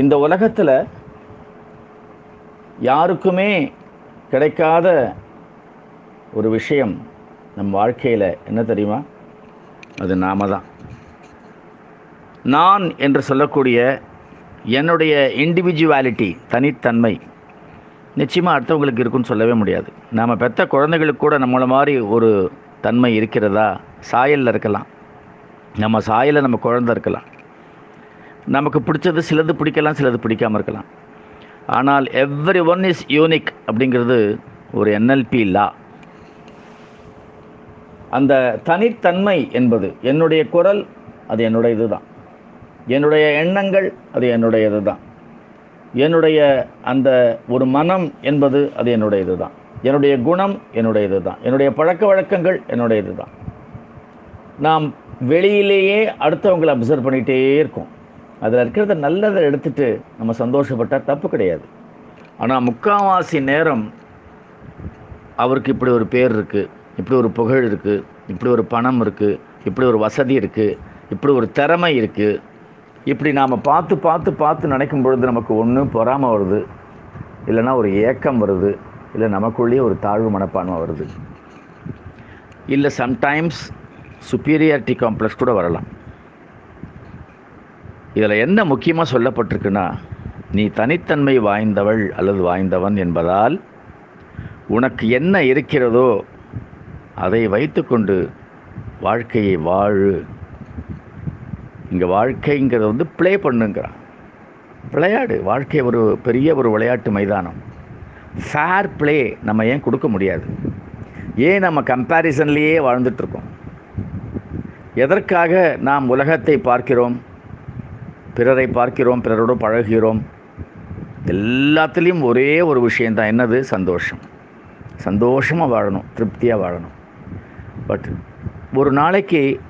இந்த உலகத்தில் யாருக்குமே கிடைக்காத ஒரு விஷயம் நம் வாழ்க்கையில் என்ன தெரியுமா? அது நாம தான் நான் என்று சொல்லக்கூடிய என்னுடைய இண்டிவிஜுவாலிட்டி தனித்தன்மை நிச்சயமாக அடுத்தவங்களுக்கு இருக்குன்னு சொல்லவே முடியாது. நாம் பெற்ற குழந்தைகளுக்கு கூட நம்மளை மாதிரி ஒரு தன்மை இருக்கிறதா? சாயலில் இருக்கலாம். நம்ம சாயலில் நம்ம குழந்தை இருக்கலாம். நமக்கு பிடிச்சது சிலது பிடிக்கலாம் சிலது பிடிக்காமல் இருக்கலாம். ஆனால் எவ்ரி ஒன் இஸ் யூனிக் அப்படிங்கிறது ஒரு என்எல்பி லா அந்த தனித்தன்மை என்பது என்னுடைய குரல் அது என்னுடைய இதுதான். என்னுடைய எண்ணங்கள் அது என்னுடைய இதுதான். என்னுடைய அந்த ஒரு மனம் என்பது அது என்னுடைய இதுதான். என்னுடைய குணம் என்னுடைய இதுதான். என்னுடைய பழக்க வழக்கங்கள் என்னுடைய இதுதான். நாம் வெளியிலேயே அடுத்தவங்களை அப்சர்வ் பண்ணிகிட்டே இருக்கோம். அதில் இருக்கிறத நல்லதை எடுத்துட்டு நம்ம சந்தோஷப்பட்டால் தப்பு கிடையாது. ஆனால் முக்காவாசி நேரம் அவருக்கு இப்படி ஒரு பேர் இருக்குது இப்படி ஒரு புகழ் இருக்குது இப்படி ஒரு பணம் இருக்குது இப்படி ஒரு வசதி இருக்குது இப்படி ஒரு திறமை இருக்குது இப்படி நாம் பார்த்து பார்த்து பார்த்து நினைக்கும் பொழுது நமக்கு ஒன்று பொறாமை வருது இல்லைன்னா ஒரு ஏக்கம் வருது இல்லை நமக்குள்ளேயே ஒரு தாழ்வு மனப்பான்மை வருது. இல்லை சம்டைம்ஸ் சுப்பீரியாரிட்டி காம்ப்ளெக்ஸ் கூட வரலாம். இதில் என்ன முக்கியமாக சொல்லப்பட்டிருக்குன்னா நீ தனித்தன்மை வாய்ந்தவள் அல்லது வாய்ந்தவன் என்பதால் உனக்கு என்ன இருக்கிறதோ அதை வைத்துக்கொண்டு வாழ்க்கையை வாழு. இங்கே வாழ்க்கைங்கிறது வந்து ப்ளே பண்ணுங்கிறான். விளையாடு. வாழ்க்கை ஒரு பெரிய ஒரு விளையாட்டு மைதானம். ஃபேர் ப்ளே நம்ம ஏன் கொடுக்க முடியாது? ஏன் நம்ம கம்பேரிசன்லேயே வாழ்ந்துட்டுருக்கோம் எதற்காக நாம் உலகத்தை பார்க்கிறோம்? பிறரை பார்க்கிறோம் பிறரோடு பழகுகிறோம். எல்லாத்துலேயும் ஒரே ஒரு விஷயந்தான் என்னது? சந்தோஷம். சந்தோஷமாக வாழணும். திருப்தியாக வாழணும். பட் ஒரு நாளைக்கு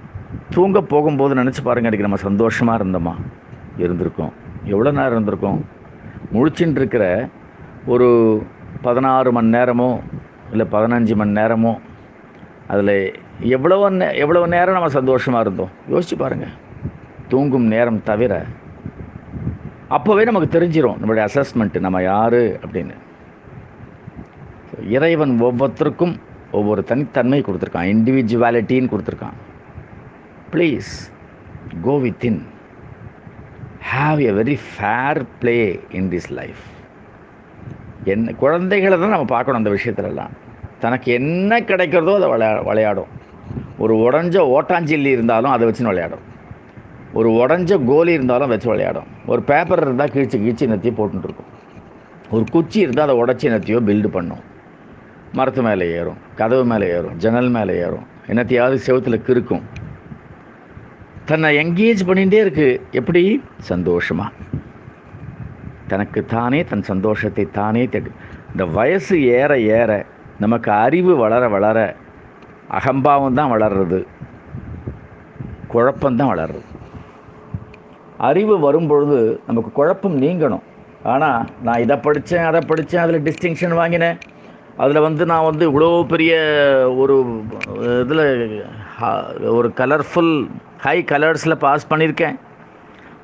தூங்க போகும்போது நினச்சி பாருங்க அன்றைக்கி நம்ம சந்தோஷமாக இருந்தோமா? இருந்திருக்கோம். எவ்வளோ நேரம் இருந்திருக்கோம்? முழிச்சுட்டு இருக்கிற ஒரு பதினாறு மணி நேரமோ இல்லை பதினஞ்சு மணி நேரமோ அதில் எவ்வளோ நே எவ்வளோ நேரம் நம்ம சந்தோஷமாக இருந்தோம்? யோசிச்சு பாருங்கள் தூங்கும் நேரம் தவிர அப்போவே நமக்கு தெரிஞ்சிடும் நம்மளுடைய அசஸ்மெண்ட்டு நம்ம யார் அப்படின்னு. இறைவன் ஒவ்வொருத்தருக்கும் ஒவ்வொரு தனித்தன்மை கொடுத்துருக்கான். இண்டிவிஜுவாலிட்டின்னு கொடுத்துருக்கான். Please go within have a very fair play in this life என்ன குழந்தைகளை தான் நம்ம பார்க்கணும் அந்த விஷயத்துலலாம். தனக்கு என்ன கிடைக்கிறதோ அதை விளையா விளையாடும். ஒரு உடஞ்ச ஓட்டாஞ்சில்லி இருந்தாலும் அதை வச்சுன்னு விளையாடும். ஒரு உடஞ்ச கோலி இருந்தாலும் வச்சு விளையாடும். ஒரு பேப்பர் இருந்தால் கிழிச்சு கிழிச்சு நத்தியோ போட்டுருக்கும் ஒரு குச்சி இருந்தால் அதை உடச்சி நத்தியோ பில்டு பண்ணும். மரத்து மேலே ஏறும் கதவு மேலே ஏறும் ஜன்னல் மேலே ஏறும். என்னத்தையாவது செவத்தில் கிறுக்கும். தன்னை எங்கேஜ் பண்ணிகிட்டே இருக்கு. எப்படி? சந்தோஷமாக தனக்கு தானே தன் சந்தோஷத்தை தானே தேடு. இந்த வயசு ஏற ஏற நமக்கு அறிவு வளர வளர அகம்பாவம் தான் வளர்றது. குழப்பம்தான் வளர்றது. அறிவு வரும்பொழுது நமக்கு குழப்பம் நீங்கணும். ஆனால் நான் இதை படித்தேன் அதை படித்தேன் அதில் டிஸ்டிங்ஷன் வாங்கினேன். அதில் வந்து நான் வந்து இவ்வளோ பெரிய ஒரு இதில் ஒரு கலர்ஃபுல் ஹை கலர்ஸில் பாஸ் பண்ணியிருக்கேன்.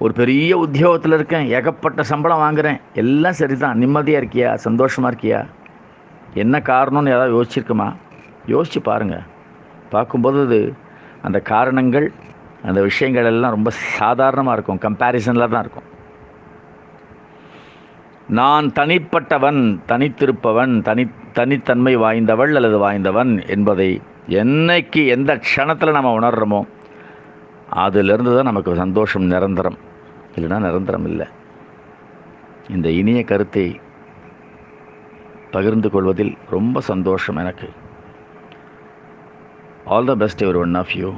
ஒரு பெரிய உத்தியோகத்தில் இருக்கேன் ஏகப்பட்ட சம்பளம் வாங்குகிறேன் எல்லாம் சரி தான் நிம்மதியாக இருக்கியா? சந்தோஷமாக இருக்கியா? என்ன காரணம்னு ஏதாவது யோசிச்சிருக்குமா? யோசித்து பாருங்கள் பார்க்கும்போது அது அந்த காரணங்கள் அந்த விஷயங்கள் எல்லாம் ரொம்ப சாதாரணமாக இருக்கும். கம்பேரிசனில் தான் இருக்கும். நான் தனிப்பட்டவன் தனித்திருப்பவன் தனி தனித்தன்மை வாய்ந்தவள் அல்லது வாய்ந்தவன் என்பதை என்னைக்கு எந்த க்ஷணத்தில் நம்ம உணர்கிறோமோ அதிலிருந்து தான் நமக்கு சந்தோஷம் நிரந்தரம். இல்லைன்னா நிரந்தரம் இல்லை. இந்த இனிய கருத்தை பகிர்ந்து கொள்வதில் ரொம்ப சந்தோஷம் எனக்கு. All the best every one of you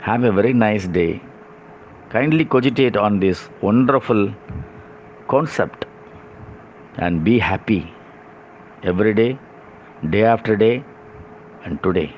Have a very nice day. Kindly cogitate on this wonderful concept and be happy every day, day after day, and today.